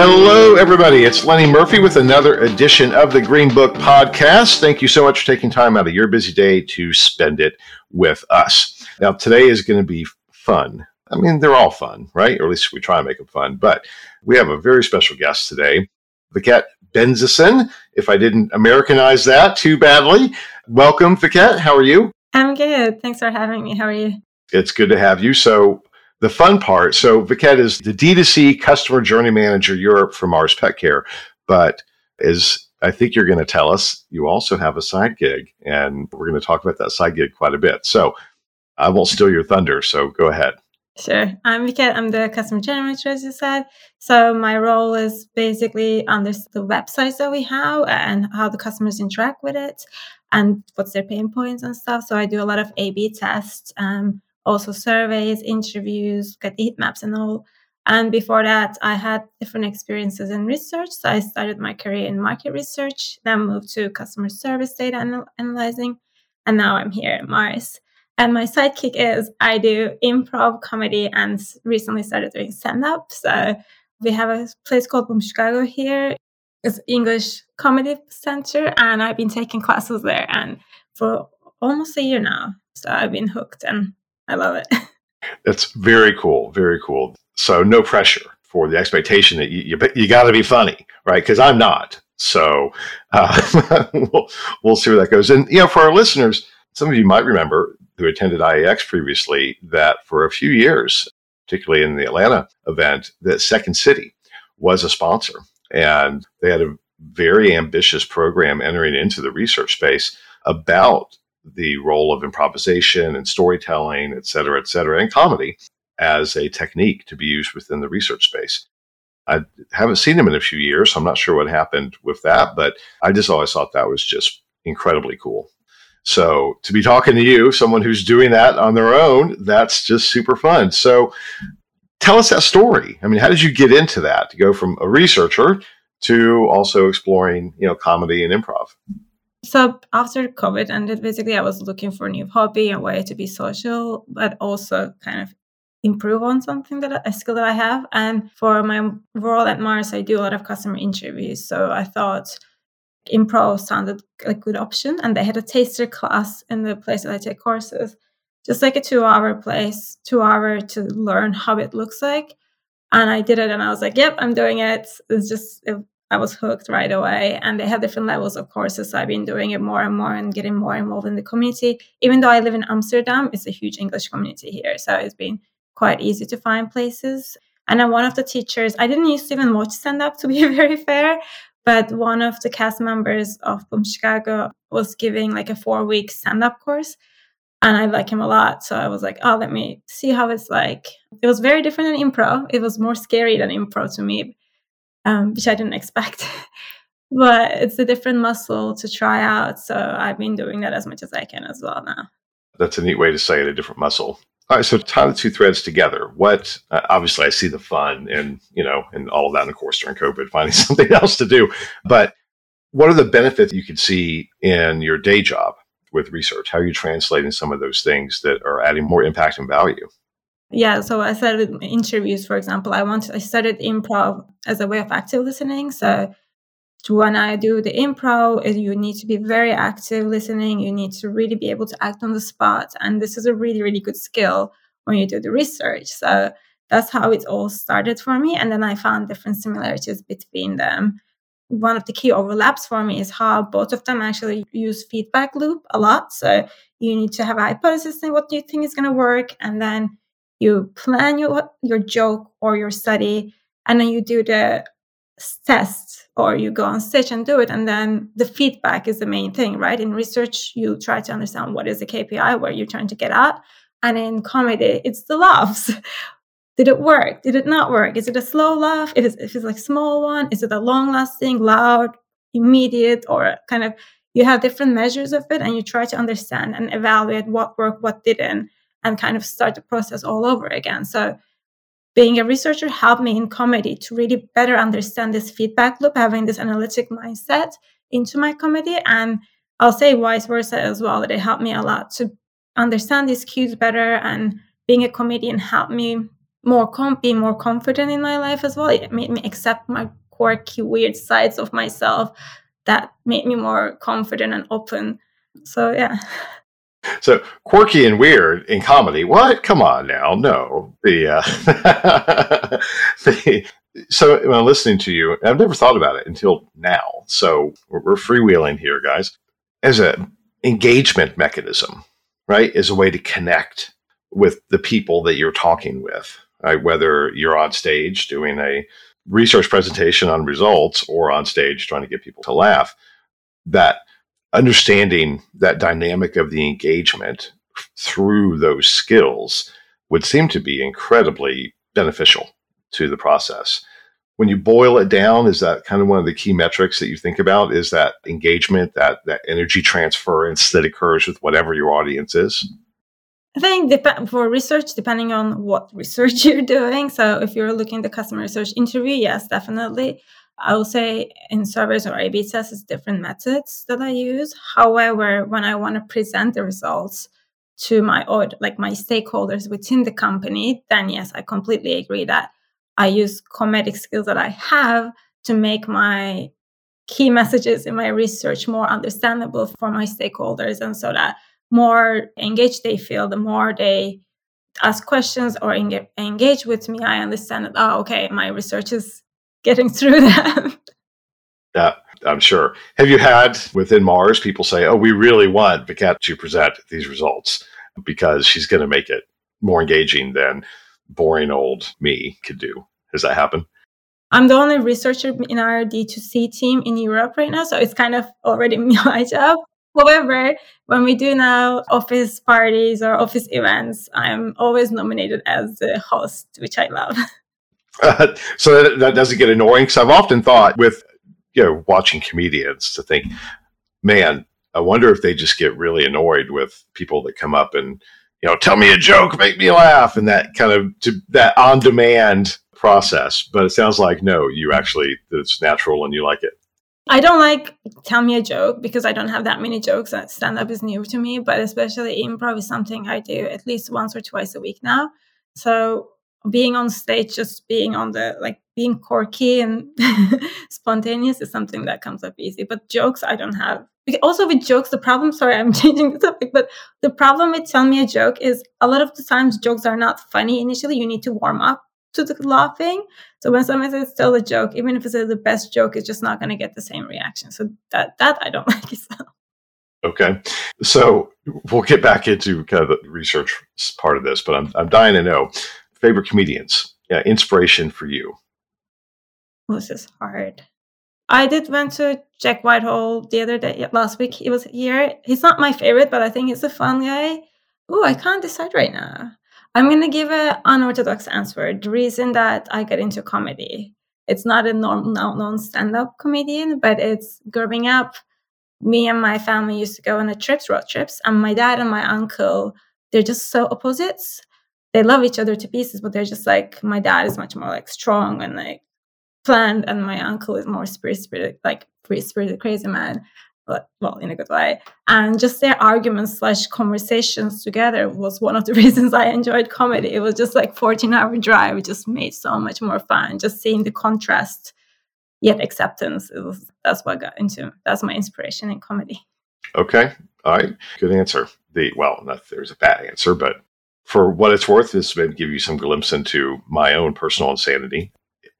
Hello, everybody. It's Lenny Murphy with another edition of the Greenbook Podcast. Thank you so much for taking time out of your busy day to spend it with us. Now, today is going to be fun. I mean, they're all fun, right? Or at least we try and make them fun. But we have a very special guest today, Viket Benzesin. If I didn't Americanize that too badly, welcome, Viket. How are you? I'm good. Thanks for having me. How are you? It's good to have you. So, the fun part so Viket is the D2C customer journey manager Europe for Mars Pet Care, but is I think you're going to tell us you also have a side gig, and we're going to talk about that side gig quite a bit. So I won't steal your thunder. So go ahead. Sure. I'm Viket. I'm the customer journey manager, as you said. So my role is basically on the websites that we have and how the customers interact with it and what's their pain points and stuff. So I do a lot of A/B tests. Um, also surveys, interviews, get heat maps and all. And before that, I had different experiences in research. So I started my career in market research, then moved to customer service data anal- analyzing, and now I'm here at Mars. And my sidekick is I do improv comedy and recently started doing stand up. So we have a place called Boom Chicago here. It's English Comedy Center, and I've been taking classes there and for almost a year now. So I've been hooked and I love it. That's very cool. Very cool. So no pressure for the expectation that you you, you got to be funny, right? Because I'm not. So uh, we'll, we'll see where that goes. And you know, for our listeners, some of you might remember who attended IIEX previously that for a few years, particularly in the Atlanta event, that Second City was a sponsor, and they had a very ambitious program entering into the research space about the role of improvisation and storytelling, et cetera, et cetera, and comedy as a technique to be used within the research space. I haven't seen him in a few years, so I'm not sure what happened with that, but I just always thought that was just incredibly cool. So to be talking to you, someone who's doing that on their own, that's just super fun. So tell us that story. I mean, how did you get into that to go from a researcher to also exploring, you know, comedy and improv? So after COVID ended, basically, I was looking for a new hobby and way to be social, but also kind of improve on something that a skill that I have. And for my role at Mars, I do a lot of customer interviews. So I thought improv sounded like a good option. And they had a taster class in the place that I take courses, just like a two hour place, two hour to learn how it looks like. And I did it and I was like, yep, I'm doing it. It's just, it I was hooked right away. And they have different levels of courses. So I've been doing it more and more and getting more involved in the community. Even though I live in Amsterdam, it's a huge English community here. So it's been quite easy to find places. And then one of the teachers, I didn't used to even watch stand up to be very fair, but one of the cast members of Boom Chicago was giving like a four week stand up course. And I like him a lot. So I was like, oh, let me see how it's like. It was very different than improv. It was more scary than improv to me um, which I didn't expect. but it's a different muscle to try out. So I've been doing that as much as I can as well now. That's a neat way to say it, a different muscle. All right, so tie the two threads together. What uh, obviously I see the fun and you know and all of that, and of course during COVID, finding something else to do. But what are the benefits you could see in your day job with research? How are you translating some of those things that are adding more impact and value? Yeah, so I started with interviews, for example. I want I started improv as a way of active listening. So when I do the improv, you need to be very active listening. You need to really be able to act on the spot, and this is a really really good skill when you do the research. So that's how it all started for me, and then I found different similarities between them. One of the key overlaps for me is how both of them actually use feedback loop a lot. So you need to have a hypothesis and what you think is going to work, and then you plan your your joke or your study and then you do the test or you go on stage and do it and then the feedback is the main thing right in research you try to understand what is the kpi where you're trying to get at and in comedy it's the laughs did it work? Did it not work? Is it a slow laugh? If it's, if it's like small one, is it a long lasting, loud, immediate, or kind of you have different measures of it and you try to understand and evaluate what worked, what didn't, and kind of start the process all over again. So being a researcher helped me in comedy to really better understand this feedback loop, having this analytic mindset into my comedy. And I'll say vice versa as well, that it helped me a lot to understand these cues better and being a comedian helped me more com- be more confident in my life as well. It made me accept my quirky, weird sides of myself that made me more confident and open. So yeah. So quirky and weird in comedy. What? Come on now. No. The, uh, the so when I'm listening to you, I've never thought about it until now. So we're, we're freewheeling here, guys. As a engagement mechanism, right? As a way to connect with the people that you're talking with, right? Whether you're on stage doing a research presentation on results or on stage trying to get people to laugh, that understanding that dynamic of the engagement through those skills would seem to be incredibly beneficial to the process. When you boil it down, is that kind of one of the key metrics that you think about? Is that engagement, that that energy transference that occurs with whatever your audience is? I think dep- for research, depending on what research you're doing. So if you're looking at the customer research interview, yes, definitely. I will say in surveys or A/B tests, it's different methods that I use. However, when I want to present the results to my like my stakeholders within the company, then yes, I completely agree that I use comedic skills that I have to make my key messages in my research more understandable for my stakeholders, and so that more engaged they feel, the more they ask questions or engage with me, I understand that, oh, okay, my research is getting through them. Yeah, I'm sure. Have you had within Mars people say, oh, we really want Viket to present these results because she's going to make it more engaging than boring old me could do? Has that happened? I'm the only researcher in our D2C team in Europe right now, so it's kind of already my job. However, when we do now office parties or office events, I'm always nominated as the host, which I love. So that, that, doesn't get annoying because I've often thought with you know watching comedians to think, man, I wonder if they just get really annoyed with people that come up and you know tell me a joke, make me laugh, and that kind of to, that on demand process. But it sounds like no, you actually it's natural and you like it. I don't like tell me a joke because I don't have that many jokes. Stand up is new to me, but especially improv is something I do at least once or twice a week now. So being on stage, just being on the like being quirky and spontaneous is something that comes up easy. But jokes, I don't have. Also with jokes, the problem. Sorry, I'm changing the topic, but the problem with telling me a joke is a lot of the times jokes are not funny initially. You need to warm up to the laughing. So when someone says tell a joke, even if it's the best joke, it's just not going to get the same reaction. So that that I don't like as well. Okay, so we'll get back into kind of the research part of this, but I'm I'm dying to know favorite comedians, yeah, inspiration for you. This is hard. I did went to Jack Whitehall the other day last week. He was here. He's not my favorite, but I think he's a fun guy. Oh, I can't decide right now. I'm to give an unorthodox answer. The reason that I got into comedy, it's not a normal, known stand-up comedian, but it's growing up. Me and my family used to go on the trips, road trips, and my dad and my uncle, they're just so opposites. They love each other to pieces, but they're just like my dad is much more like strong and like planned, and my uncle is more spirit, spirit, like free spirited, crazy man but well, in a good way. And just their arguments slash conversations together was one of the reasons I enjoyed comedy. It was just like 14 hour drive. It just made so much more fun. Just seeing the contrast yet acceptance. It was that's what got into that's my inspiration in comedy. Okay. All right. Good answer. The well, not there's a bad answer, but for what it's worth, this may give you some glimpse into my own personal insanity.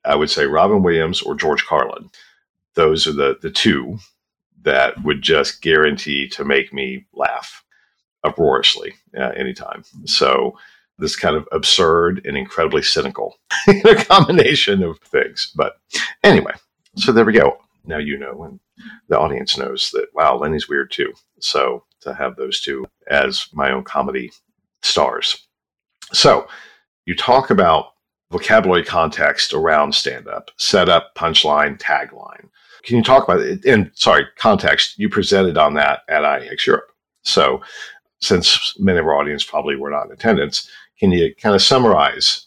I would say Robin Williams or George Carlin. Those are the the two that would just guarantee to make me laugh uproariously uh, anytime. So this kind of absurd and incredibly cynical combination of things. But anyway, so there we go. Now you know, and the audience knows that wow, Lenny's weird too. So to have those two as my own comedy stars. So you talk about vocabulary context around stand up, setup, punchline, tagline. Can you talk about it? And sorry, context, you presented on that at IIEX Europe. So, since many of our audience probably were not in attendance, can you kind of summarize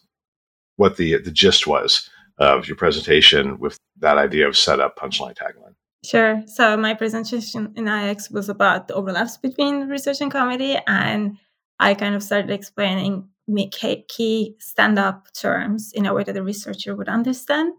what the, the gist was of your presentation with that idea of setup, punchline, tagline? Sure. So my presentation in IIEX was about the overlaps between research and comedy, and I kind of started explaining key stand-up terms in a way that the researcher would understand,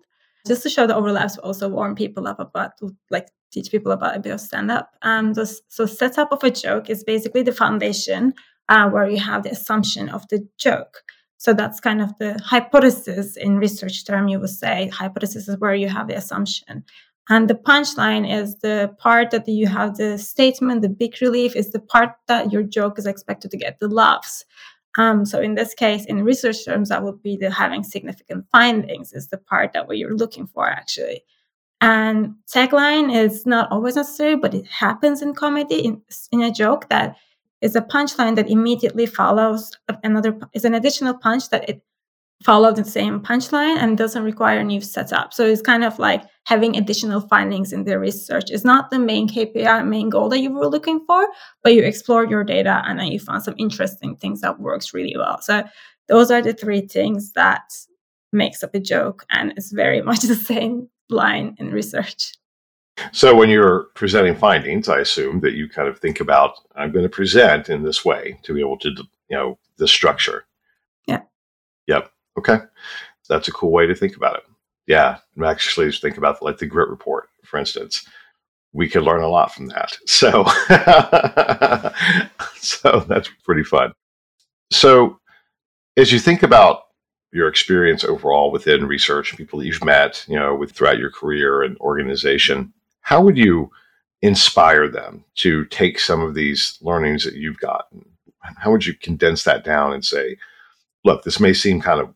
just to show the overlaps, but also warm people up about, like, teach people about a bit of stand-up. Um, so, so setup of a joke is basically the foundation uh, where you have the assumption of the joke. So that's kind of the hypothesis in research term. You would say hypothesis is where you have the assumption. And the punchline is the part that you have the statement, the big relief is the part that your joke is expected to get the laughs. Um, so in this case, in research terms, that would be the having significant findings is the part that what you're looking for actually. And tagline is not always necessary, but it happens in comedy in, in a joke that is a punchline that immediately follows another is an additional punch that it follow the same punchline and doesn't require a new setup. So it's kind of like having additional findings in the research. It's not the main KPI, main goal that you were looking for, but you explored your data and then you found some interesting things that works really well. So those are the three things that makes up a joke and it's very much the same line in research. So when you're presenting findings, I assume that you kind of think about I'm going to present in this way to be able to you know the structure. Yeah. Yep. Okay. That's a cool way to think about it. Yeah. Actually, think about like the GRIT report, for instance. We could learn a lot from that. So, so that's pretty fun. So, as you think about your experience overall within research, people that you've met, you know, with throughout your career and organization, how would you inspire them to take some of these learnings that you've gotten? How would you condense that down and say, look, this may seem kind of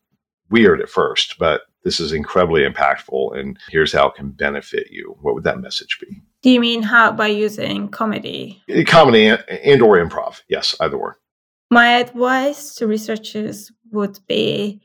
weird at first, but this is incredibly impactful and here's how it can benefit you. What would that message be? Do you mean how by using comedy? Eh, comedy and, and or improv. Yes, either or. My advice to researchers would be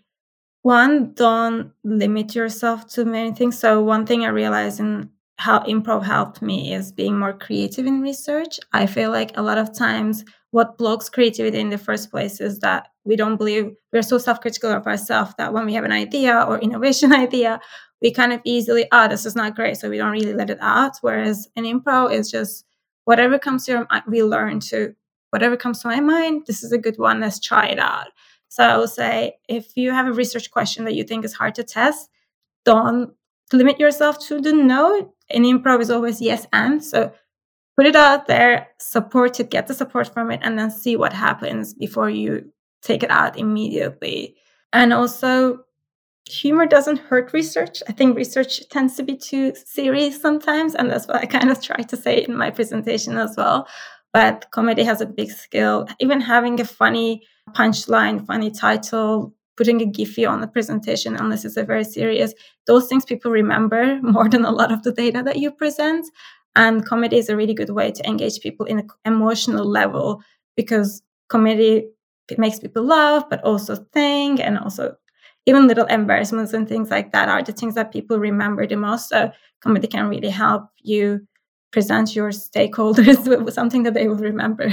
one, don't limit yourself to many things. So one thing I realized in how improv helped me is being more creative in research. I feel like a lot of times what blocks creativity in the first place is that we don't believe we're so self-critical of ourselves that when we have an idea or innovation idea we kind of easily oh this is not great so we don't really let it out. Whereas an improv is just whatever comes to your mind we learn to whatever comes to my mind this is a good one let's try it out. So i will say if you have a research question that you think is hard to test don't limit yourself to the no. In improv is always yes and. So put it out there support it get the support from it and then see what happens before you take it out immediately. And also, humor doesn't hurt research. I think research tends to be too serious sometimes, and that's what I kind of try to say in my presentation as well. But comedy has a big skill. Even having a funny punchline, funny title, putting a Giphy on the presentation, unless it's a very serious, those things people remember more than a lot of the data that you present. And comedy is a really good way to engage people in an emotional level because comedy it makes people laugh, but also think, and also even little embarrassments and things like that are the things that people remember the most. So comedy can really help you present your stakeholders with something that they will remember.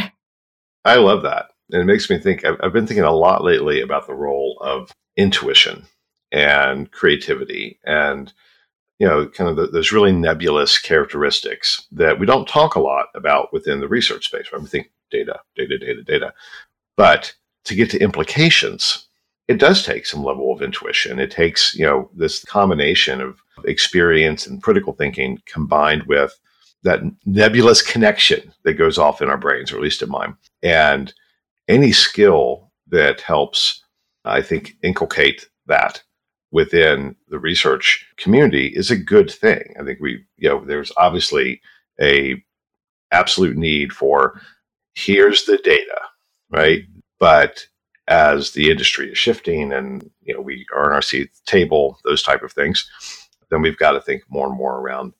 I love that. And it makes me think, I've, I've been thinking a lot lately about the role of intuition and creativity and you know kind of the, those really nebulous characteristics that we don't talk a lot about within the research space right we think data data data data but to get to implications, it does take some level of intuition. It takes, you know, this combination of experience and critical thinking combined with that nebulous connection that goes off in our brains, or at least in mine. And any skill that helps, I think, inculcate that within the research community is a good thing. I think we, you know, there's obviously a absolute need for here's the data, right? But as the industry is shifting and you know we are in our seat table, those type of things, then we've got to think more and more around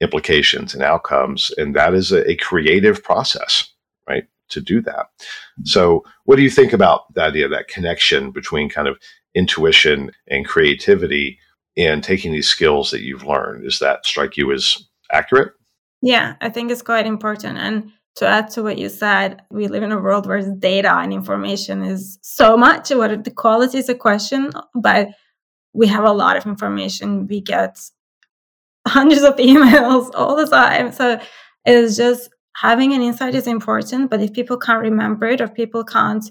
implications and outcomes, and that is a, a creative process, right? To do that. So, what do you think about the idea that connection between kind of intuition and creativity and taking these skills that you've learned? Does that strike you as accurate? Yeah, I think it's quite important. And to add to what you said, we live in a world where data and information is so much. What the quality is a question, but we have a lot of information. We get hundreds of emails all the time. So it's just having an insight is important. But if people can't remember it or people can't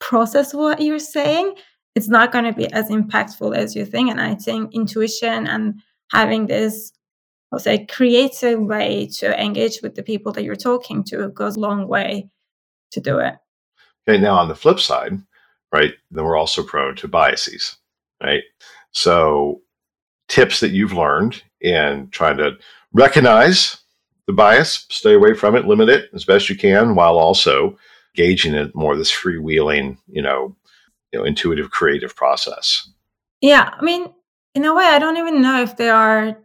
process what you're saying, it's not going to be as impactful as you think. And I think intuition and having this I'll say creative way to engage with the people that you're talking to goes a long way to do it. Okay, now on the flip side, right, then we're also prone to biases, right? So tips that you've learned in trying to recognize the bias, stay away from it, limit it as best you can, while also gauging it more this freewheeling, you know, you know, intuitive, creative process. Yeah, I mean, in a way, I don't even know if they are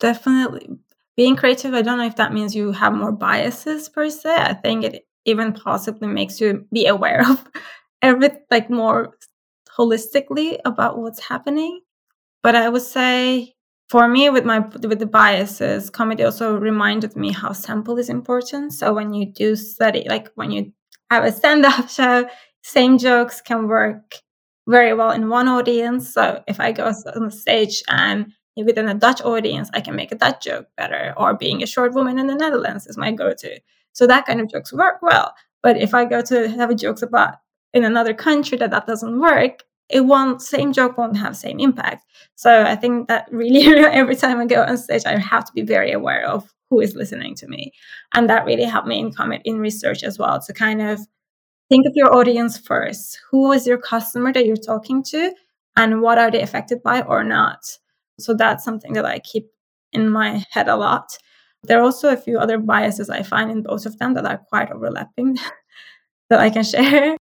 definitely being creative. I don't know if that means you have more biases per se. I think it even possibly makes you be aware of everything, like more holistically about what's happening. But I would say for me with my with the biases, comedy also reminded me how sample is important. So when you do study, like when you have a stand-up show, same jokes can work very well in one audience. So if I go on the stage and within a Dutch audience, I can make a Dutch joke better, or being a short woman in the Netherlands is my go-to. So that kind of jokes work well. But if I go to have jokes about in another country that that doesn't work, it won't same joke won't have same impact. So I think that really every time I go on stage, I have to be very aware of who is listening to me, and that really helped me in comment in research as well to kind of think of your audience first. Who is your customer that you're talking to, and what are they affected by or not? So that's something that I keep in my head a lot. There are also a few other biases I find in both of them that are quite overlapping that I can share.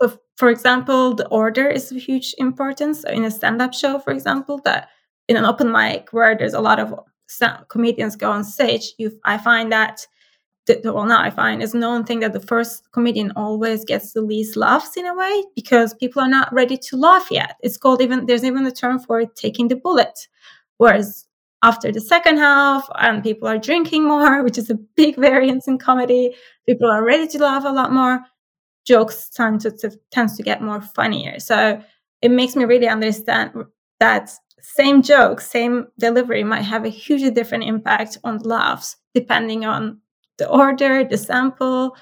So, for example, the order is of huge importance. In a stand up show, for example, that in an open mic where there's a lot of comedians go on stage, you, I find that the, well now i find is known thing that the first comedian always gets the least laughs in a way because people are not ready to laugh yet it's called even there's even a term for it taking the bullet whereas after the second half and people are drinking more which is a big variance in comedy people are ready to laugh a lot more jokes tend to, to tends to get more funnier so it makes me really understand that same joke same delivery might have a hugely different impact on laughs depending on the order, the sample,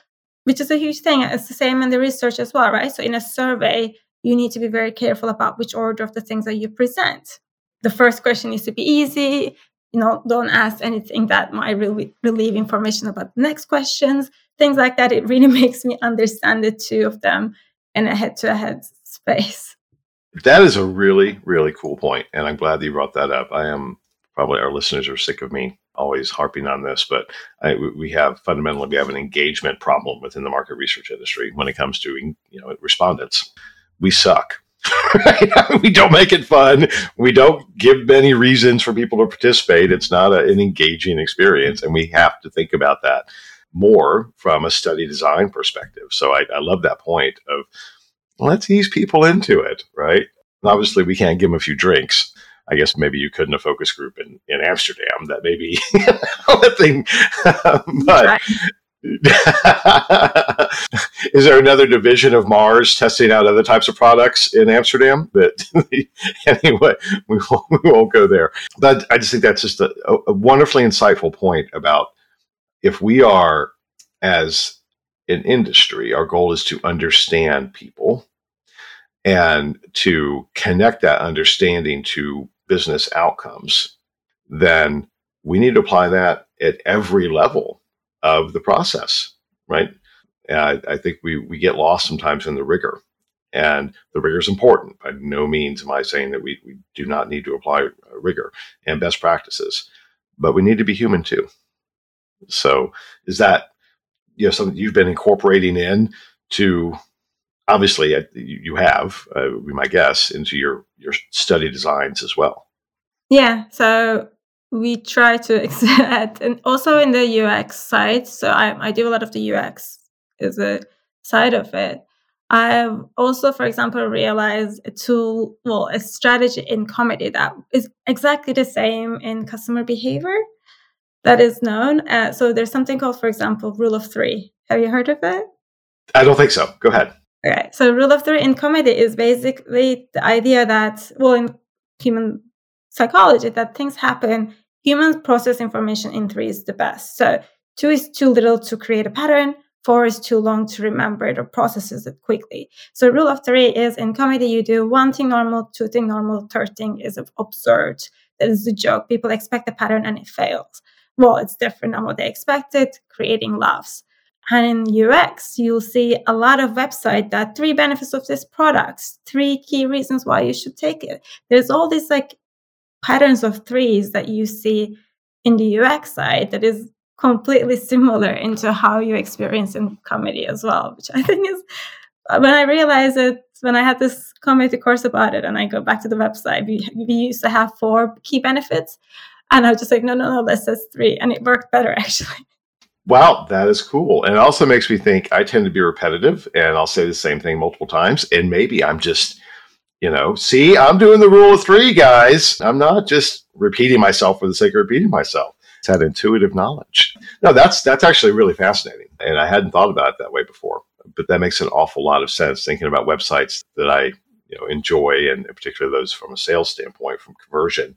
which is a huge thing. It's the same in the research as well, right? So in a survey, you need to be very careful about which order of the things that you present. The first question needs to be easy. You know, don't ask anything that might really relieve information about the next questions, things like that. It really makes me understand the two of them in a head-to-head space. That is a really, really cool point, and I'm glad that you brought that up. I am probably our listeners are sick of me always harping on this, but I, we have fundamentally we have an engagement problem within the market research industry when it comes to you know respondents. We suck. we don't make it fun. We don't give many reasons for people to participate. It's not a, an engaging experience, and we have to think about that more from a study design perspective. So I, I love that point of let's ease people into it, right? obviously, we can't give them a few drinks I guess maybe you couldn't a focus group in, in Amsterdam. That may be a thing. but is there another division of Mars testing out other types of products in Amsterdam? But anyway, we won't, we won't go there. But I just think that's just a, a wonderfully insightful point about if we are as an industry, our goal is to understand people and to connect that understanding to business outcomes, then we need to apply that at every level of the process, right? I, I think we, we get lost sometimes in the rigor. And the rigor is important. By no means am I saying that we, we do not need to apply rigor and best practices, but we need to be human too. So, is that you know something you've been incorporating in to obviously uh, you have uh, my guess into your your study designs as well yeah so we try to and also in the ux side so I, I do a lot of the ux is a side of it. I've also, for example, realized a tool, well, a strategy in comedy that is exactly the same in customer behavior that is known. Uh, so there's something called, for example, rule of three. Have you heard of it? I don't think so. Go ahead. Okay. So rule of three in comedy is basically the idea that, well, in human psychology, that things happen, humans process information in three is the best. So two is too little to create a pattern four is too long to remember it or processes it quickly. So rule of three is in comedy, you do one thing normal, two thing normal, third thing is absurd. That is a joke. People expect a pattern and it fails. Well, it's different than what they expected, creating laughs. And in UX, you'll see a lot of website that three benefits of this product, three key reasons why you should take it. There's all these like patterns of threes that you see in the UX side that is completely similar into how you experience in comedy as well, which I think is when I realized it when I had this comedy course about it and I go back to the website, we, we used to have four key benefits. And I was just like, no, no, no, let's just three. And it worked better actually. Wow, that is cool. And it also makes me think I tend to be repetitive and I'll say the same thing multiple times. And maybe I'm just, you know, see, I'm doing the rule of three, guys. I'm not just repeating myself for the sake of repeating myself It's that intuitive knowledge. No, that's that's actually really fascinating, and I hadn't thought about it that way before. But that makes an awful lot of sense thinking about websites that I you know enjoy, and particularly those from a sales standpoint, from conversion.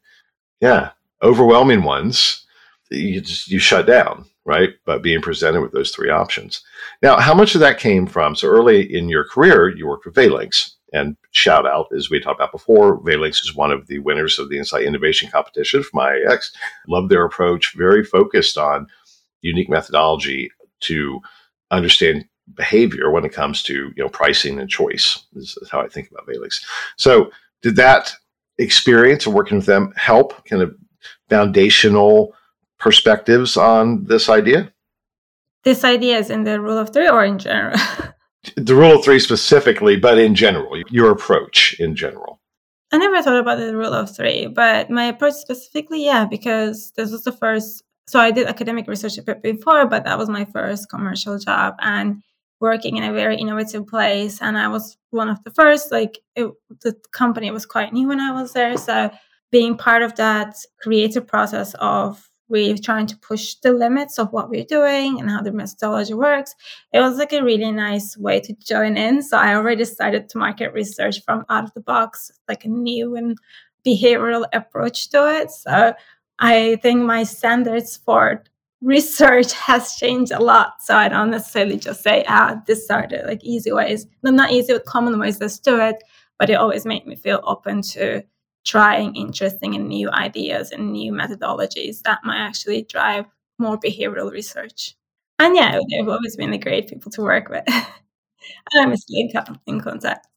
Yeah, overwhelming ones you just you shut down right but being presented with those three options now how much of that came from so early in your career you worked with Veylinx and shout out, as we talked about before, Veylinx is one of the winners of the Insight Innovation Competition from IIEX. Love their approach, very focused on unique methodology to understand behavior when it comes to you know pricing and choice. This is how I think about Veylinx. So, did that experience of working with them help kind of foundational perspectives on this idea? This idea is in the rule of three or in general? the rule of three specifically, but in general, your approach in general. I never thought about the rule of three, but my approach specifically, yeah, because this was the first. So I did academic research before, but that was my first commercial job and working in a very innovative place. And I was one of the first. Like it, the company was quite new when I was there, so being part of that creative process of we're trying to push the limits of what we're doing and how the methodology works. It was like a really nice way to join in. So I already started to market research from out of the box, like a new and behavioral approach to it. So I think my standards for research has changed a lot. So I don't necessarily just say, ah, this the like easy ways. No, not easy, but common ways. Let's do it. But it always made me feel open to trying interesting and new ideas and new methodologies that might actually drive more behavioral research. And yeah, they've always been the great people to work with. and I'm still in contact.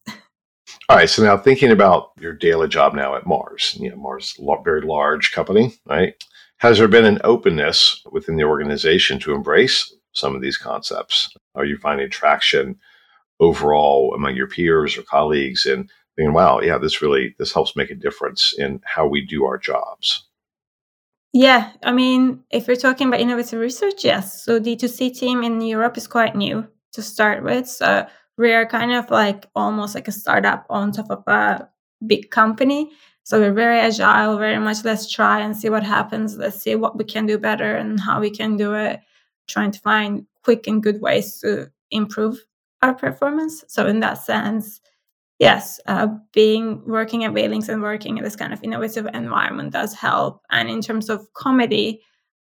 All right. So now thinking about your daily job now at Mars, you know, Mars, is a very large company, right? Has there been an openness within the organization to embrace some of these concepts? Are you finding traction overall among your peers or colleagues in thinking, wow, yeah, this really this helps make a difference in how we do our jobs. Yeah, I mean, if we're talking about innovative research, yes. So D2C team in Europe is quite new to start with. So we're kind of like almost like a startup on top of a big company. So we're very agile, very much let's try and see what happens. Let's see what we can do better and how we can do it. Trying to find quick and good ways to improve our performance. So in that sense, yes, uh, being working at Veylinx and working in this kind of innovative environment does help. And in terms of comedy,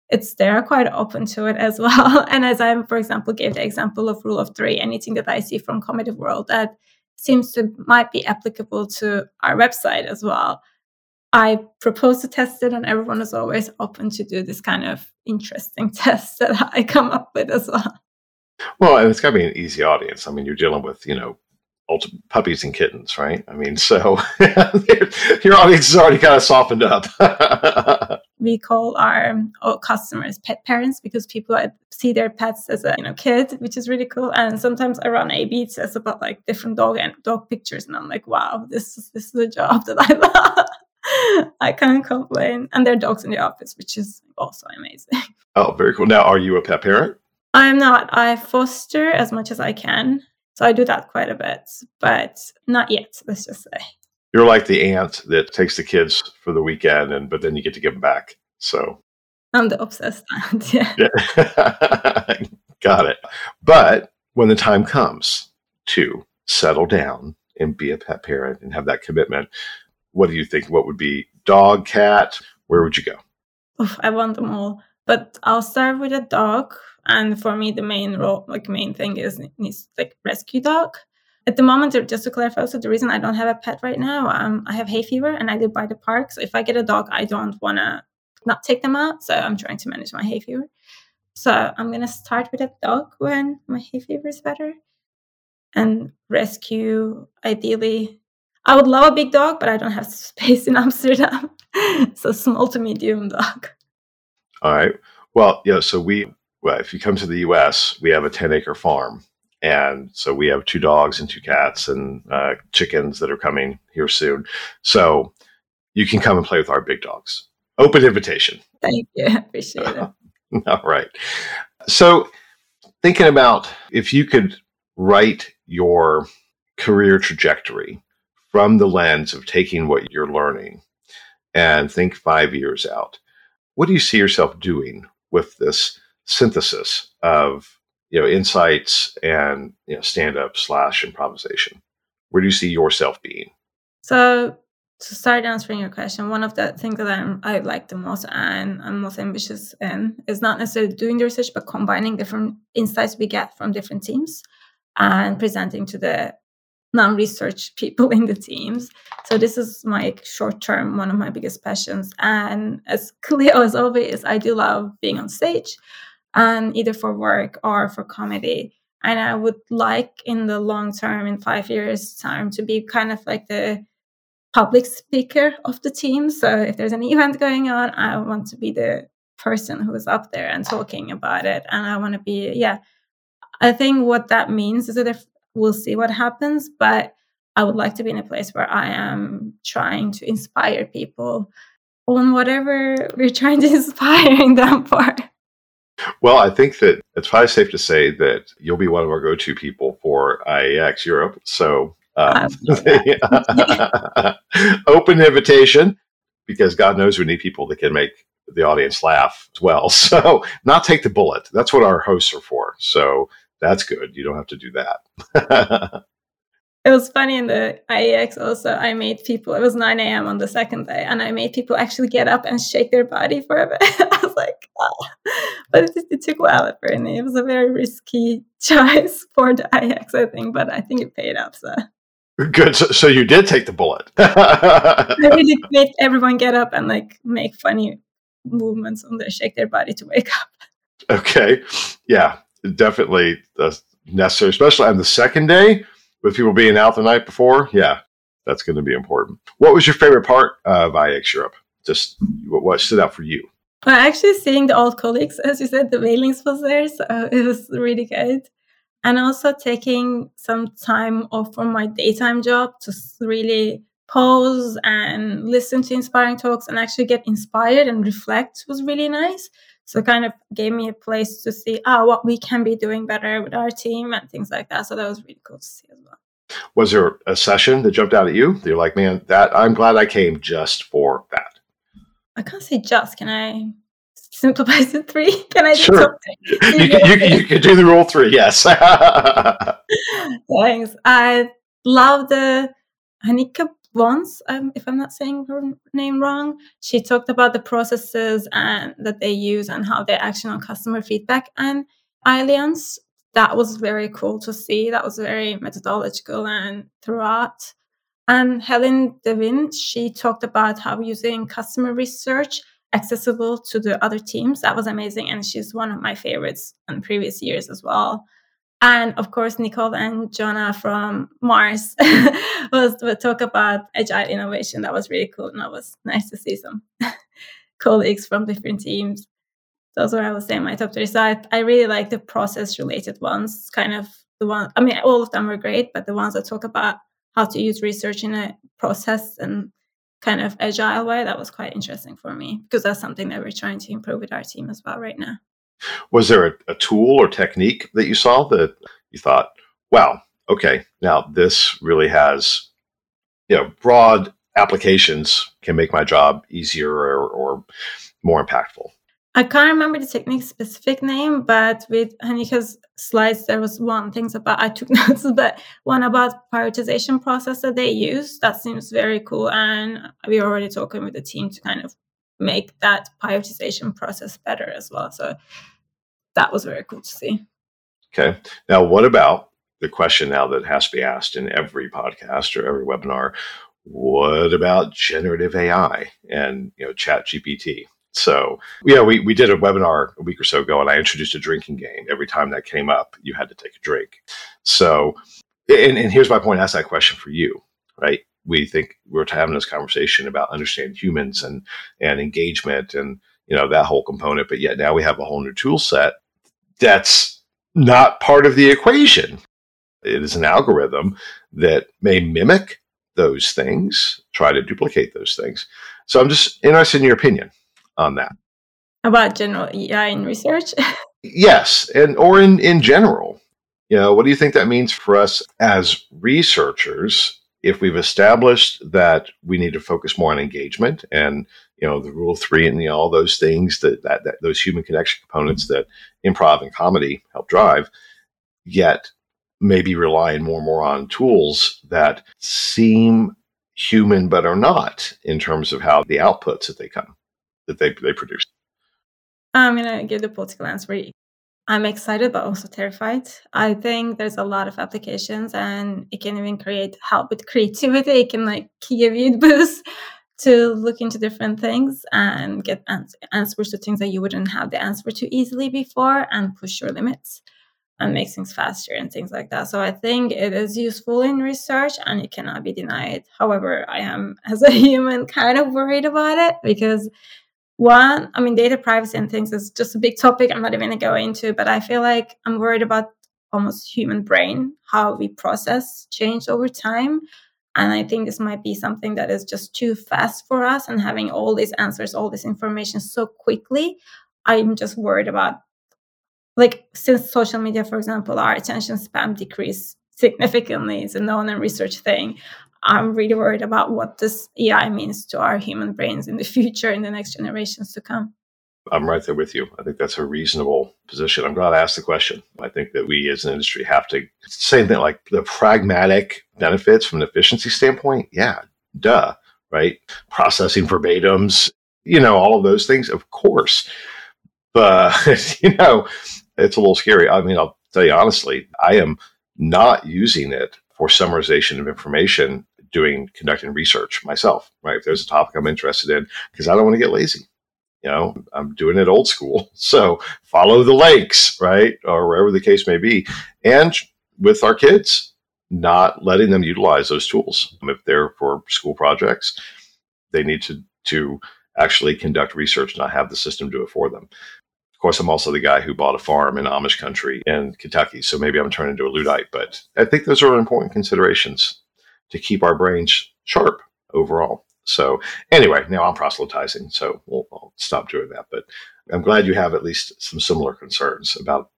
it's they're quite open to it as well. and as I, for example, gave the example of rule of three, anything that I see from comedy world that seems to might be applicable to our website as well. I propose to test it, and everyone is always open to do this kind of interesting tests that I come up with as well. Well, and it's got to be an easy audience. I mean, you're dealing with you know puppies and kittens, right? I mean, so your audience is already kind of softened up. we call our oh, customers pet parents because people see their pets as a you know kid, which is really cool. And sometimes I run A/B tests about like different dog and dog pictures, and I'm like, wow, this is this is a job that I love. I can't complain. And there are dogs in the office, which is also amazing. Oh, very cool. Now, are you a pet parent? I'm not. I foster as much as I can. So I do that quite a bit, but not yet, let's just say. You're like the aunt that takes the kids for the weekend and but then you get to give them back. So I'm the obsessed aunt, yeah. yeah. Got it. But when the time comes to settle down and be a pet parent and have that commitment, what do you think? What would be dog, cat? Where would you go? Oof, I want them all, but I'll start with a dog. And for me, the main role, like main thing, is is like rescue dog. At the moment, just to clarify, also the reason I don't have a pet right now, um, I have hay fever and I live by the park. So if I get a dog, I don't want to not take them out. So I'm trying to manage my hay fever. So I'm gonna start with a dog when my hay fever is better, and rescue ideally I would love a big dog, but I don't have space in Amsterdam. so small to medium dog. All right. Well, yeah. So we, well, if you come to the U.S., we have a ten acre farm, and so we have two dogs and two cats and uh, chickens that are coming here soon. So you can come and play with our big dogs. Open invitation. Thank you. Appreciate it. All right. So thinking about if you could write your career trajectory from the lens of taking what you're learning and think five years out. What do you see yourself doing with this synthesis of you know insights and you know stand up slash improvisation? Where do you see yourself being? So to start answering your question, one of the things that I'm, I like the most and I'm most ambitious in is not necessarily doing the research, but combining different insights we get from different teams and presenting to the non-research people in the teams. So this is my short term, one of my biggest passions. And as clear as always, I do love being on stage and either for work or for comedy. And I would like in the long term, in five years time, to be kind of like the public speaker of the team. So if there's an event going on, I want to be the person who is up there and talking about it. And I want to be, yeah, I think what that means is that if we'll see what happens. But I would like to be in a place where I am trying to inspire people on whatever we're trying to inspire in them for. Well, I think that it's probably safe to say that you'll be one of our go to people for IIEX Europe. So, um, open invitation because God knows we need people that can make the audience laugh as well. So, not take the bullet. That's what our hosts are for. So, that's good. You don't have to do that. it was funny in the IIEX also. I made people, it was 9 a.m. on the second day, and I made people actually get up and shake their body for a bit. I was like, oh. but it, it took a while for me. It was a very risky choice for the IIEX, I think, but I think it paid off. So. Good. So, so you did take the bullet. I really made everyone get up and like make funny movements on their shake their body to wake up. Okay. Yeah definitely necessary, especially on the second day with people being out the night before. Yeah, that's going to be important. What was your favorite part of IIEX Europe? Just what, what stood out for you? Well, actually, seeing the old colleagues, as you said, the Veylinx was there, so it was really good. And also taking some time off from my daytime job to really pause and listen to inspiring talks and actually get inspired and reflect was really nice. So it kind of gave me a place to see oh, what we can be doing better with our team and things like that. So that was really cool to see as well. Was there a session that jumped out at you? You're like, man, that I'm glad I came just for that. I can't say just. Can I simplify to three? Can I sure. something? You, can, you, you can do the rule three, yes. Thanks. I love the Anika once, um, if I'm not saying her name wrong, she talked about the processes and that they use and how they action on customer feedback and Allianz. That was very cool to see. That was very methodological and throughout. And Helen Devin, she talked about how using customer research accessible to the other teams. That was amazing. And she's one of my favorites in previous years as well and of course nicole and jonah from mars was to talk about agile innovation. That was really cool and that was nice to see some colleagues from different teams. Those were i was saying my top three. So I, I really like the process related ones kind of the one i mean all of them were great but the ones that talk about how to use research in a process and kind of agile way that was quite interesting for me because that's something that we're trying to improve with our team as well right now Was there a, a tool or technique that you saw that you thought, wow, okay, now this really has you know broad applications can make my job easier or, or more impactful. I can't remember the technique specific name, but with Hanika's slides, there was one thing about I took notes, but one about prioritization process that they use. That seems very cool, and we are already talking with the team to kind of make that prioritization process better as well. So that was very cool to see. Okay. Now, what about the question now that has to be asked in every podcast or every webinar? What about generative AI and you know Chat GPT? So yeah, we, we did a webinar a week or so ago and I introduced a drinking game. Every time that came up, you had to take a drink. So and, and here's my point, ask that question for you, right? We think we're having this conversation about understanding humans and and engagement and you know that whole component, but yet now we have a whole new tool set that's not part of the equation. It is an algorithm that may mimic those things, try to duplicate those things. So I'm just interested in your opinion on that. About general AI in research? yes, and or in, in general. You know, what do you think that means for us as researchers if we've established that we need to focus more on engagement and you know the rule three and you know, all those things that, that, that those human connection components mm-hmm. that improv and comedy help drive yet maybe relying more and more on tools that seem human but are not in terms of how the outputs that they come that they, they produce. I'm going to give the political answer i'm excited but also terrified i think there's a lot of applications and it can even create help with creativity it can like give you boost to look into different things and get ans- answers to things that you wouldn't have the answer to easily before and push your limits and make things faster and things like that. So I think it is useful in research and it cannot be denied. However, I am, as a human, kind of worried about it because one, I mean, data privacy and things is just a big topic I'm not even going to go into, but I feel like I'm worried about almost human brain, how we process change over time. And I think this might be something that is just too fast for us and having all these answers, all this information so quickly. I'm just worried about like since social media, for example, our attention span decreased significantly. It's a known and research thing. I'm really worried about what this AI means to our human brains in the future, in the next generations to come. I'm right there with you. I think that's a reasonable position. I'm glad I asked the question. I think that we as an industry have to same thing like the pragmatic benefits from an efficiency standpoint. Yeah, duh, right? Processing verbatims, you know, all of those things, of course. But you know, it's a little scary. I mean, I'll tell you honestly, I am not using it for summarization of information doing conducting research myself right? If there's a topic i'm interested in because i don't want to get lazy you know? I'm doing it old school. So follow the lakes right? Or wherever the case may be. And with our kids not letting them utilize those tools. Um, if they're for school projects they need to to actually conduct research not have the system do it for them. Of course, I'm also the guy who bought a farm in Amish country in Kentucky. So maybe I'm turning into a Luddite, but I think those are important considerations to keep our brains sharp overall. So anyway, now I'm proselytizing, so we'll, I'll stop doing that. But I'm glad you have at least some similar concerns about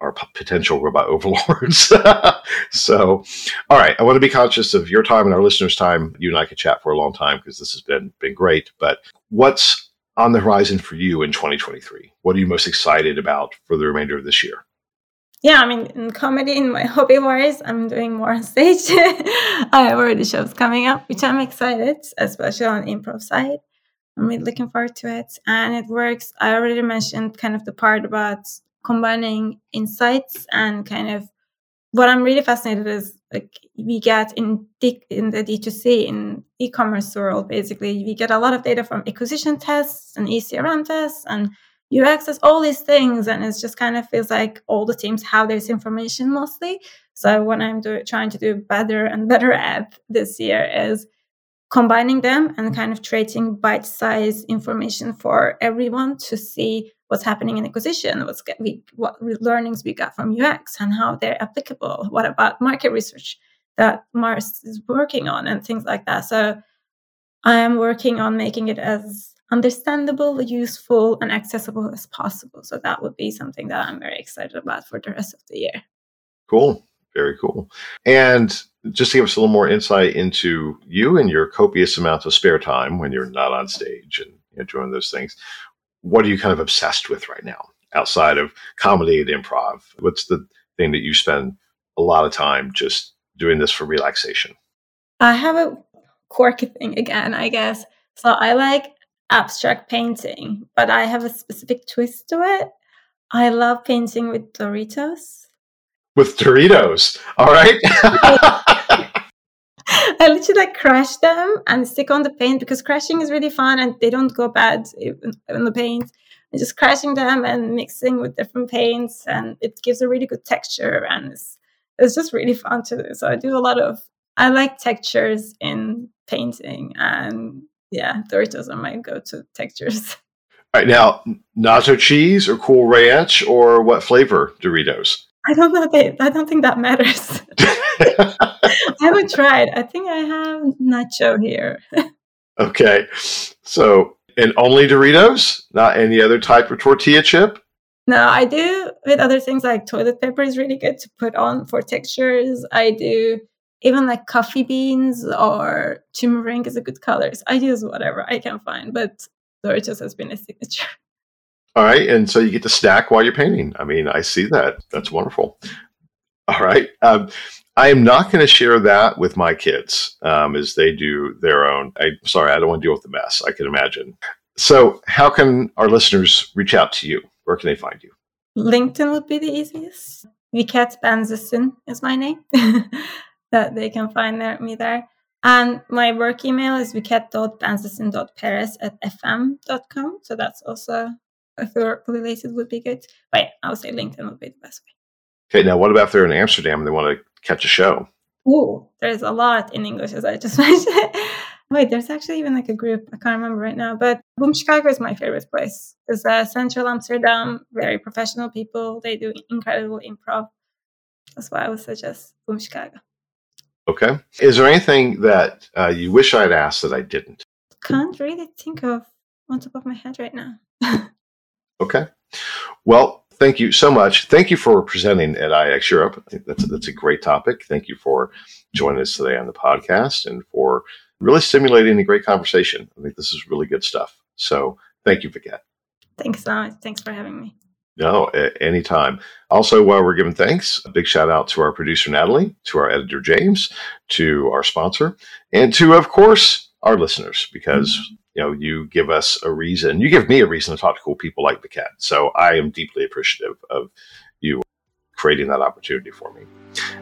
our p- potential robot overlords. so, all right, I want to be conscious of your time and our listeners' time. You and I could chat for a long time because this has been been great. But what's on the horizon for you in 2023? What are you most excited about for the remainder of this year? Yeah, I mean, in comedy, in my hobby wise, I'm doing more on stage. I have already shows coming up, which I'm excited, especially on improv side. I'm really looking forward to it. And it works. I already mentioned kind of the part about combining insights and kind of what I'm really fascinated is like we get in D, in the D2C in e-commerce world basically we get a lot of data from acquisition tests and ECRM tests and UX access all these things and it just kind of feels like all the teams have this information mostly. So what I'm do, trying to do better and better at this year is combining them and kind of creating bite-sized information for everyone to see what's happening in acquisition, what's get, we, what learnings we got from UX and how they're applicable. What about market research that Mars is working on and things like that. So I am working on making it as understandable, useful, and accessible as possible. So that would be something that I'm very excited about for the rest of the year. Cool. Very cool. And just to give us a little more insight into you and your copious amounts of spare time when you're not on stage and you know, doing those things, what are you kind of obsessed with right now outside of comedy and improv? What's the thing that you spend a lot of time just doing this for relaxation? I have a quirky thing again, I guess. So I like abstract painting, but I have a specific twist to it. I love painting with Doritos. With Doritos. All right. I literally like crush them and stick on the paint because crushing is really fun and they don't go bad in the paint. And just crushing them and mixing with different paints and it gives a really good texture and it's, it's just really fun to do. So I do a lot of I like textures in painting and yeah, Doritos are my go-to textures. All right, now nacho cheese or cool ranch or what flavor Doritos? I don't know. That, I don't think that matters. I haven't tried. I think I have nacho here. okay, so and only Doritos, not any other type of tortilla chip. No, I do with other things like toilet paper is really good to put on for textures. I do even like coffee beans or turmeric is a good color. So I use whatever I can find, but Doritos has been a signature. All right, and so you get to snack while you're painting. I mean, I see that. That's wonderful. All right, um, I am not going to share that with my kids um, as they do their own. I sorry, I don't want to deal with the mess. I can imagine. So, how can our listeners reach out to you? Where can they find you? LinkedIn would be the easiest. Viket Benzesin is my name. that they can find there, me there. And my work email is vikat.benzesin.perez at effem.com. So that's also, if you're related, would be good. But I would say LinkedIn would be the best way. Okay, now what about if they're in Amsterdam and they want to catch a show? Oh, there's a lot in English, as I just mentioned. Wait, there's actually even like a group. I can't remember right now, but Boom Chicago is my favorite place. It's uh, Central Amsterdam, very professional people. They do incredible improv. That's why I would suggest Boom Chicago. Okay. Is there anything that uh, you wish I'd asked that I didn't? Can't really think of on top of my head right now. okay. Well, thank you so much. Thank you for presenting at IIEX Europe. I think that's a, that's a great topic. Thank you for joining us today on the podcast and for really stimulating a great conversation. I think this is really good stuff. So thank you, Viket. Thanks so much. Thanks for having me. No, anytime. Also, while we're giving thanks, a big shout out to our producer, Natalie, to our editor, James, to our sponsor, and to, of course, our listeners, because mm-hmm. you know you give us a reason, you give me a reason to talk to cool people like Viket. So I am deeply appreciative of you creating that opportunity for me.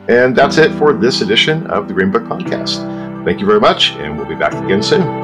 And that's it for this edition of the Greenbook Podcast. Thank you very much, and we'll be back again soon.